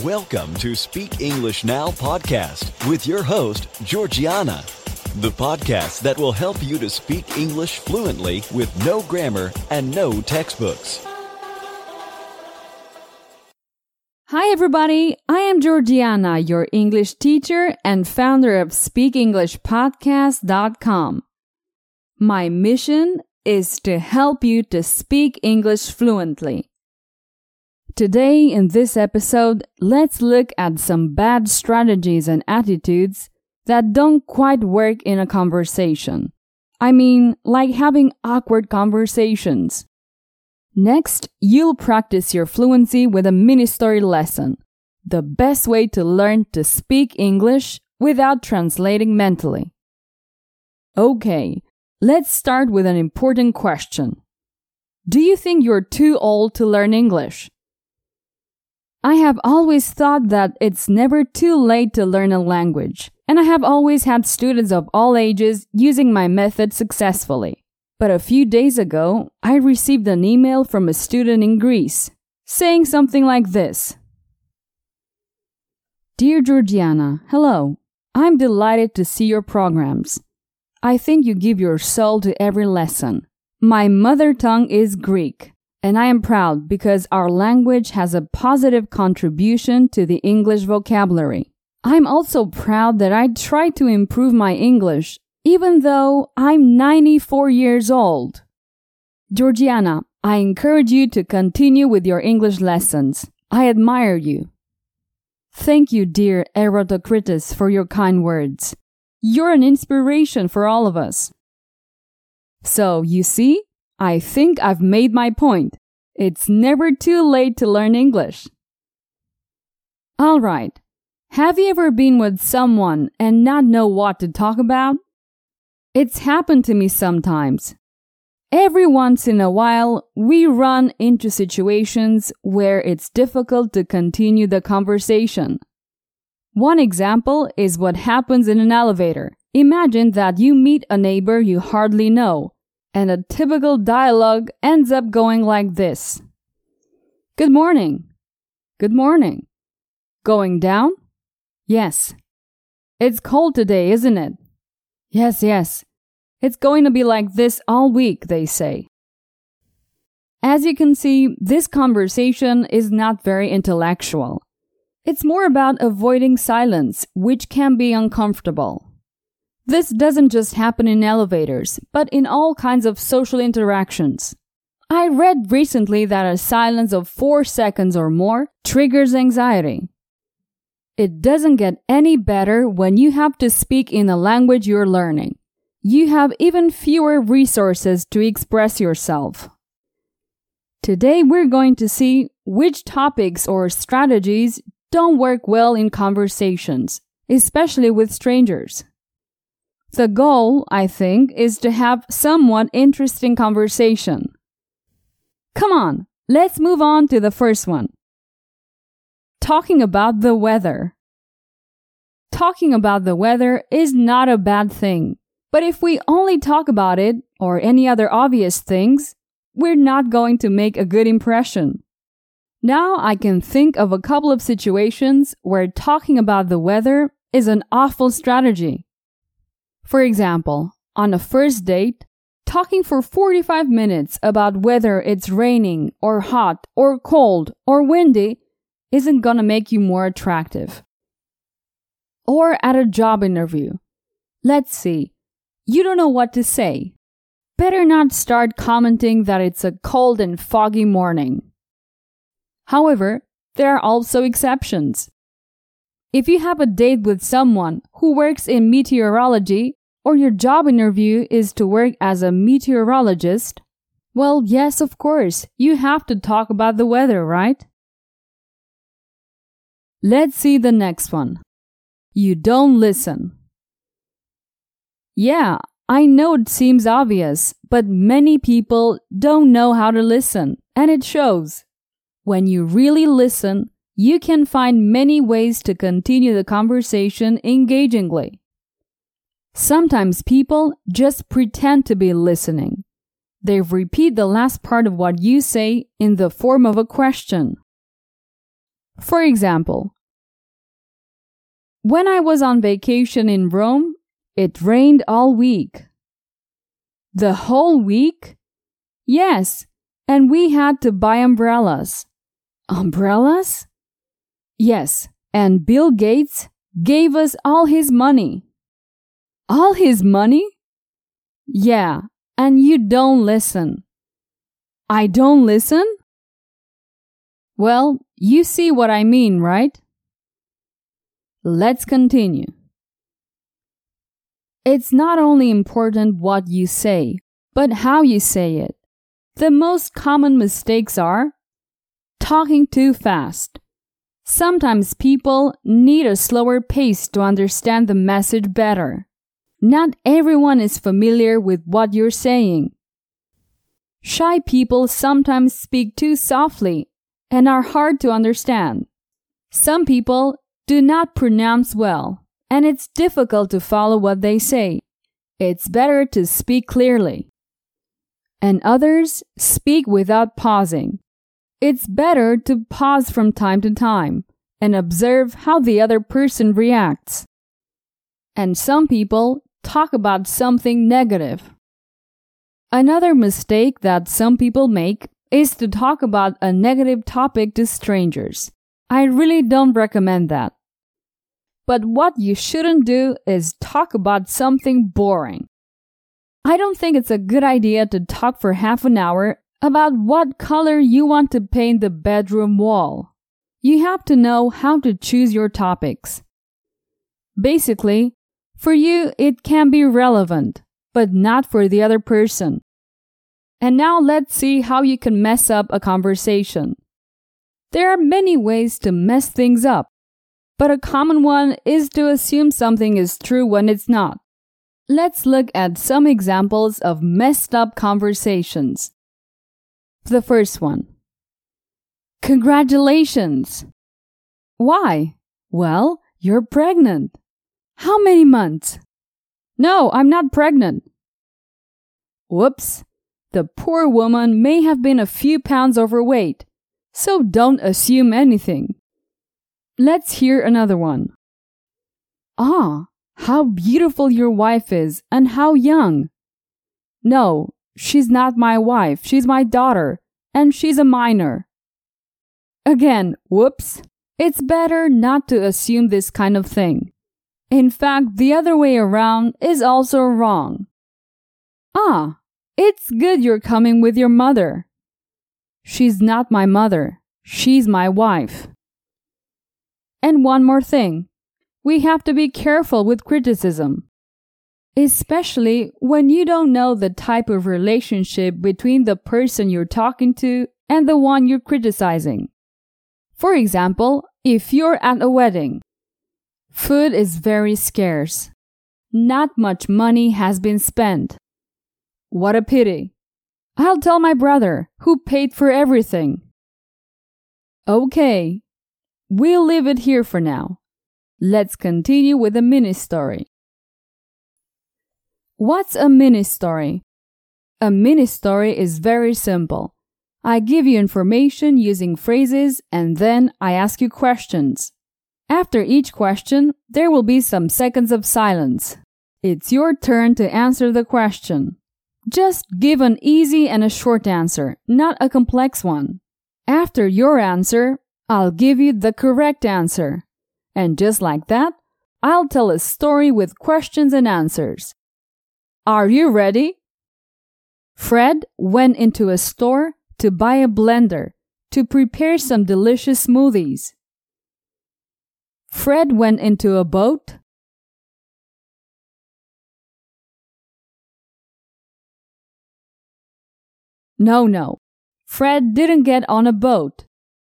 Welcome to Speak English Now podcast with your host, Georgiana, the podcast that will help you to speak English fluently with no grammar and no textbooks. Hi, everybody. I am Georgiana, your English teacher and founder of SpeakEnglishPodcast.com. My mission is to help you to speak English fluently. Today, in this episode, let's look at some bad strategies and attitudes that don't quite work in a conversation. I mean, like having awkward conversations. Next, you'll practice your fluency with a mini story lesson. The best way to learn to speak English without translating mentally. Okay, let's start with an important question. Do you think you're too old to learn English? I have always thought that it's never too late to learn a language, and I have always had students of all ages using my method successfully. But a few days ago, I received an email from a student in Greece saying something like this Dear Georgiana, hello. I'm delighted to see your programs. I think you give your soul to every lesson. My mother tongue is Greek and I am proud because our language has a positive contribution to the English vocabulary. I'm also proud that I try to improve my English, even though I'm 94 years old. Georgiana, I encourage you to continue with your English lessons. I admire you. Thank you, dear Erotokritos, for your kind words. You're an inspiration for all of us. So, you see, I think I've made my point. It's never too late to learn English. Alright. Have you ever been with someone and not know what to talk about? It's happened to me sometimes. Every once in a while, we run into situations where it's difficult to continue the conversation. One example is what happens in an elevator. Imagine that you meet a neighbor you hardly know and a typical dialogue ends up going like this Good morning. Good morning. Going down? Yes. It's cold today, isn't it? Yes, yes. It's going to be like this all week, they say. As you can see, this conversation is not very intellectual. It's more about avoiding silence, which can be uncomfortable. This doesn't just happen in elevators, but in all kinds of social interactions. I read recently that a silence of 4 seconds or more triggers anxiety. It doesn't get any better when you have to speak in a language you're learning. You have even fewer resources to express yourself. Today we're going to see which topics or strategies don't work well in conversations, especially with strangers. The goal, I think, is to have somewhat interesting conversation. Come on, let's move on to the first one. Talking about the weather. Talking about the weather is not a bad thing, but if we only talk about it or any other obvious things, we're not going to make a good impression. Now I can think of a couple of situations where talking about the weather is an awful strategy. For example, on a first date, talking for 45 minutes about whether it's raining or hot or cold or windy isn't gonna make you more attractive. Or at a job interview. Let's see. You don't know what to say. Better not start commenting that it's a cold and foggy morning. However, there are also exceptions. If you have a date with someone who works in meteorology or your job interview is to work as a meteorologist, well, yes, of course, you have to talk about the weather, right? Let's see the next one. You don't listen. Yeah, I know it seems obvious, but many people don't know how to listen, and it shows. When you really listen, you can find many ways to continue the conversation engagingly. Sometimes people just pretend to be listening. They repeat the last part of what you say in the form of a question. For example, when I was on vacation in Rome, it rained all week. The whole week? Yes, and we had to buy umbrellas. Umbrellas? Yes, and Bill Gates gave us all his money. All his money? Yeah, and you don't listen. I don't listen? Well, you see what I mean, right? Let's continue. It's not only important what you say, but how you say it. The most common mistakes are talking too fast. Sometimes people need a slower pace to understand the message better. Not everyone is familiar with what you're saying. Shy people sometimes speak too softly and are hard to understand. Some people do not pronounce well, and it's difficult to follow what they say. It's better to speak clearly. And others speak without pausing. It's better to pause from time to time and observe how the other person reacts. And some people talk about something negative. Another mistake that some people make is to talk about a negative topic to strangers. I really don't recommend that. But what you shouldn't do is talk about something boring. I don't think it's a good idea to talk for half an hour about what color you want to paint the bedroom wall. You have to know how to choose your topics. Basically, for you, it can be relevant, but not for the other person. And now let's see how you can mess up a conversation. There are many ways to mess things up, but a common one is to assume something is true when it's not. Let's look at some examples of messed up conversations. The first one. Congratulations! Why? Well, you're pregnant. How many months? No, I'm not pregnant. Whoops. The poor woman may have been a few pounds overweight, so don't assume anything. Let's hear another one. Ah, how beautiful your wife is, and how young. No, she's not my wife, she's my daughter, and she's a minor. Again, whoops. It's better not to assume this kind of thing. In fact, the other way around is also wrong. Ah, it's good you're coming with your mother. She's not my mother, she's my wife. And one more thing we have to be careful with criticism, especially when you don't know the type of relationship between the person you're talking to and the one you're criticizing. For example, if you're at a wedding, food is very scarce. Not much money has been spent. What a pity. I'll tell my brother, who paid for everything. Okay, we'll leave it here for now. Let's continue with a mini story. What's a mini story? A mini story is very simple. I give you information using phrases and then I ask you questions. After each question, there will be some seconds of silence. It's your turn to answer the question. Just give an easy and a short answer, not a complex one. After your answer, I'll give you the correct answer. And just like that, I'll tell a story with questions and answers. Are you ready? Fred went into a store to buy a blender to prepare some delicious smoothies. Fred went into a boat. No, no. Fred didn't get on a boat.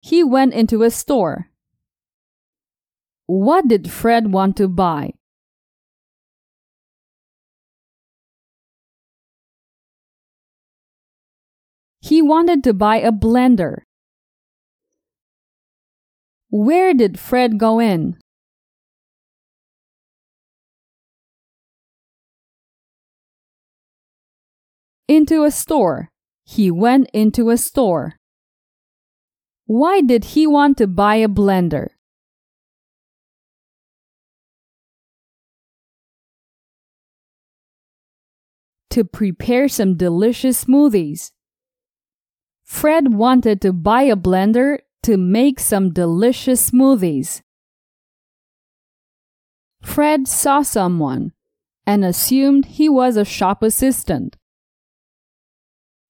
He went into a store. What did Fred want to buy? He wanted to buy a blender. Where did Fred go in? Into a store. He went into a store. Why did he want to buy a blender? To prepare some delicious smoothies. Fred wanted to buy a blender to make some delicious smoothies. Fred saw someone and assumed he was a shop assistant.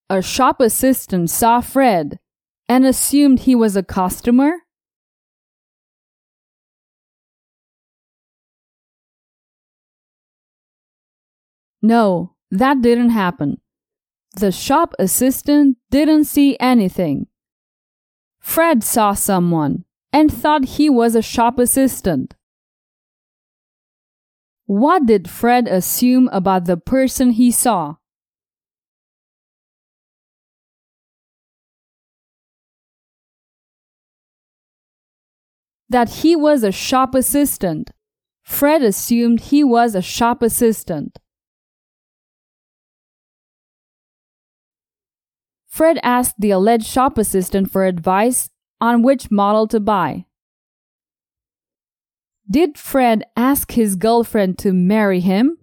A shop assistant saw Fred and assumed he was a customer? No, that didn't happen. The shop assistant didn't see anything. Fred saw someone and thought he was a shop assistant. What did Fred assume about the person he saw? That he was a shop assistant. Fred assumed he was a shop assistant. Fred asked the alleged shop assistant for advice on which model to buy. Did Fred ask his girlfriend to marry him?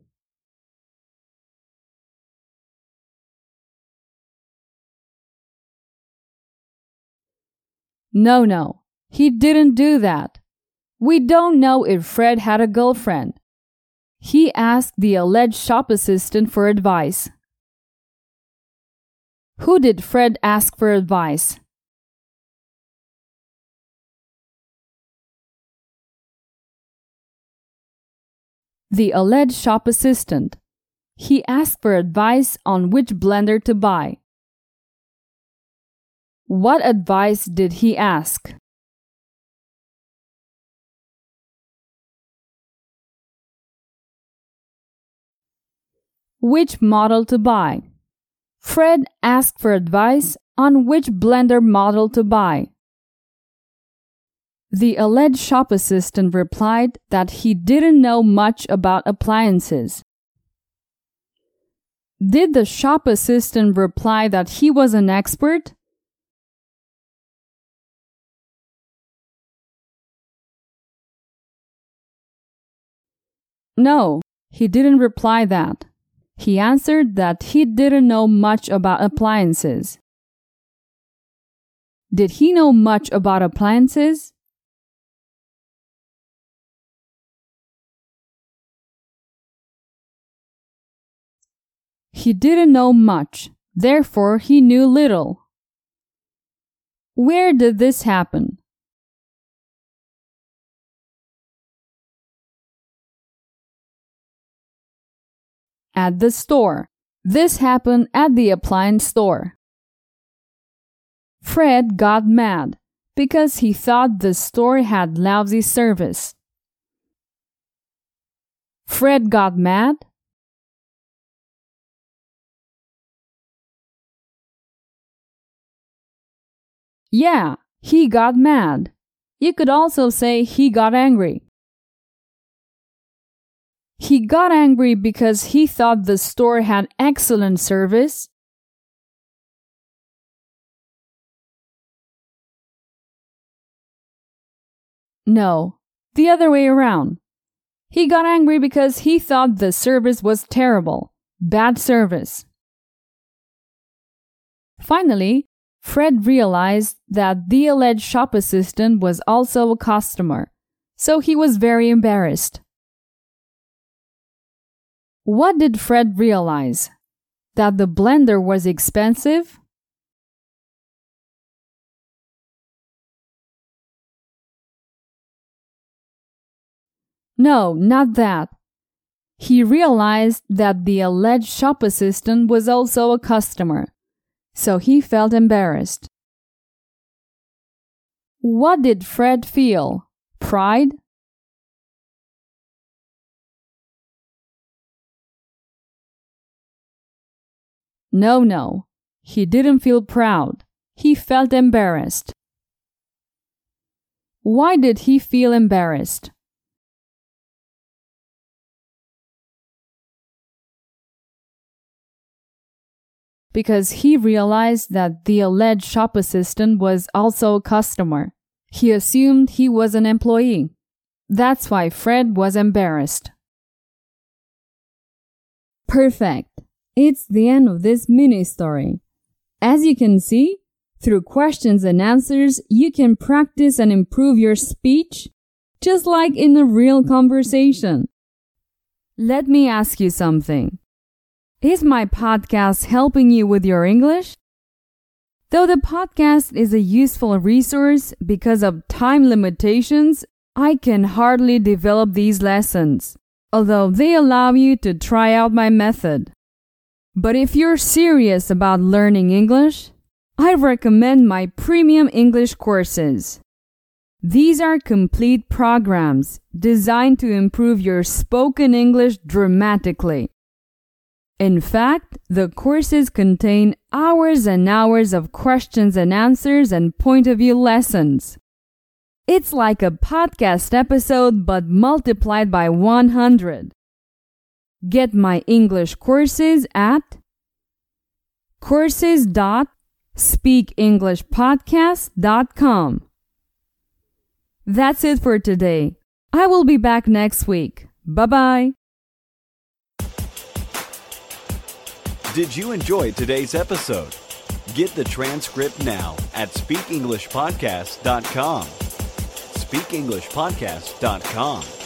No, no, he didn't do that. We don't know if Fred had a girlfriend. He asked the alleged shop assistant for advice. Who did Fred ask for advice? the alleged shop assistant. He asked for advice on which blender to buy. What advice did he ask? Which model to buy? Fred asked for advice on which blender model to buy. The alleged shop assistant replied that he didn't know much about appliances. Did the shop assistant reply that he was an expert? No, he didn't reply that. He answered that he didn't know much about appliances. Did he know much about appliances? He didn't know much, therefore he knew little. Where did this happen? At the store. This happened at the appliance store. Fred got mad because he thought the store had lousy service. Fred got mad Yeah, he got mad. You could also say he got angry. He got angry because he thought the store had excellent service. No, the other way around. He got angry because he thought the service was terrible. Bad service. Finally, Fred realized that the alleged shop assistant was also a customer, so he was very embarrassed. What did Fred realize? That the blender was expensive? No, not that. He realized that the alleged shop assistant was also a customer so he felt embarrassed. What did Fred feel? Pride? No, no, he didn't feel proud. He felt embarrassed. Why did he feel embarrassed? because he realized that the alleged shop assistant was also a customer. He assumed he was an employee. That's why Fred was embarrassed. Perfect. It's the end of this mini story. As you can see, through questions and answers, you can practice and improve your speech just like in a real conversation. Let me ask you something. Is my podcast helping you with your English? Though the podcast is a useful resource because of time limitations, I can hardly develop these lessons, although they allow you to try out my method. But if you're serious about learning English, I recommend my premium English courses. These are complete programs designed to improve your spoken English dramatically. In fact, the courses contain hours and hours of questions and answers and point of view lessons. It's like a podcast episode but multiplied by 100. Get my English courses at courses.speakenglishpodcast.com. That's it for today. I will be back next week. Bye bye. Did you enjoy today's episode? Get the transcript now at speakenglishpodcast.com. Speakenglishpodcast.com.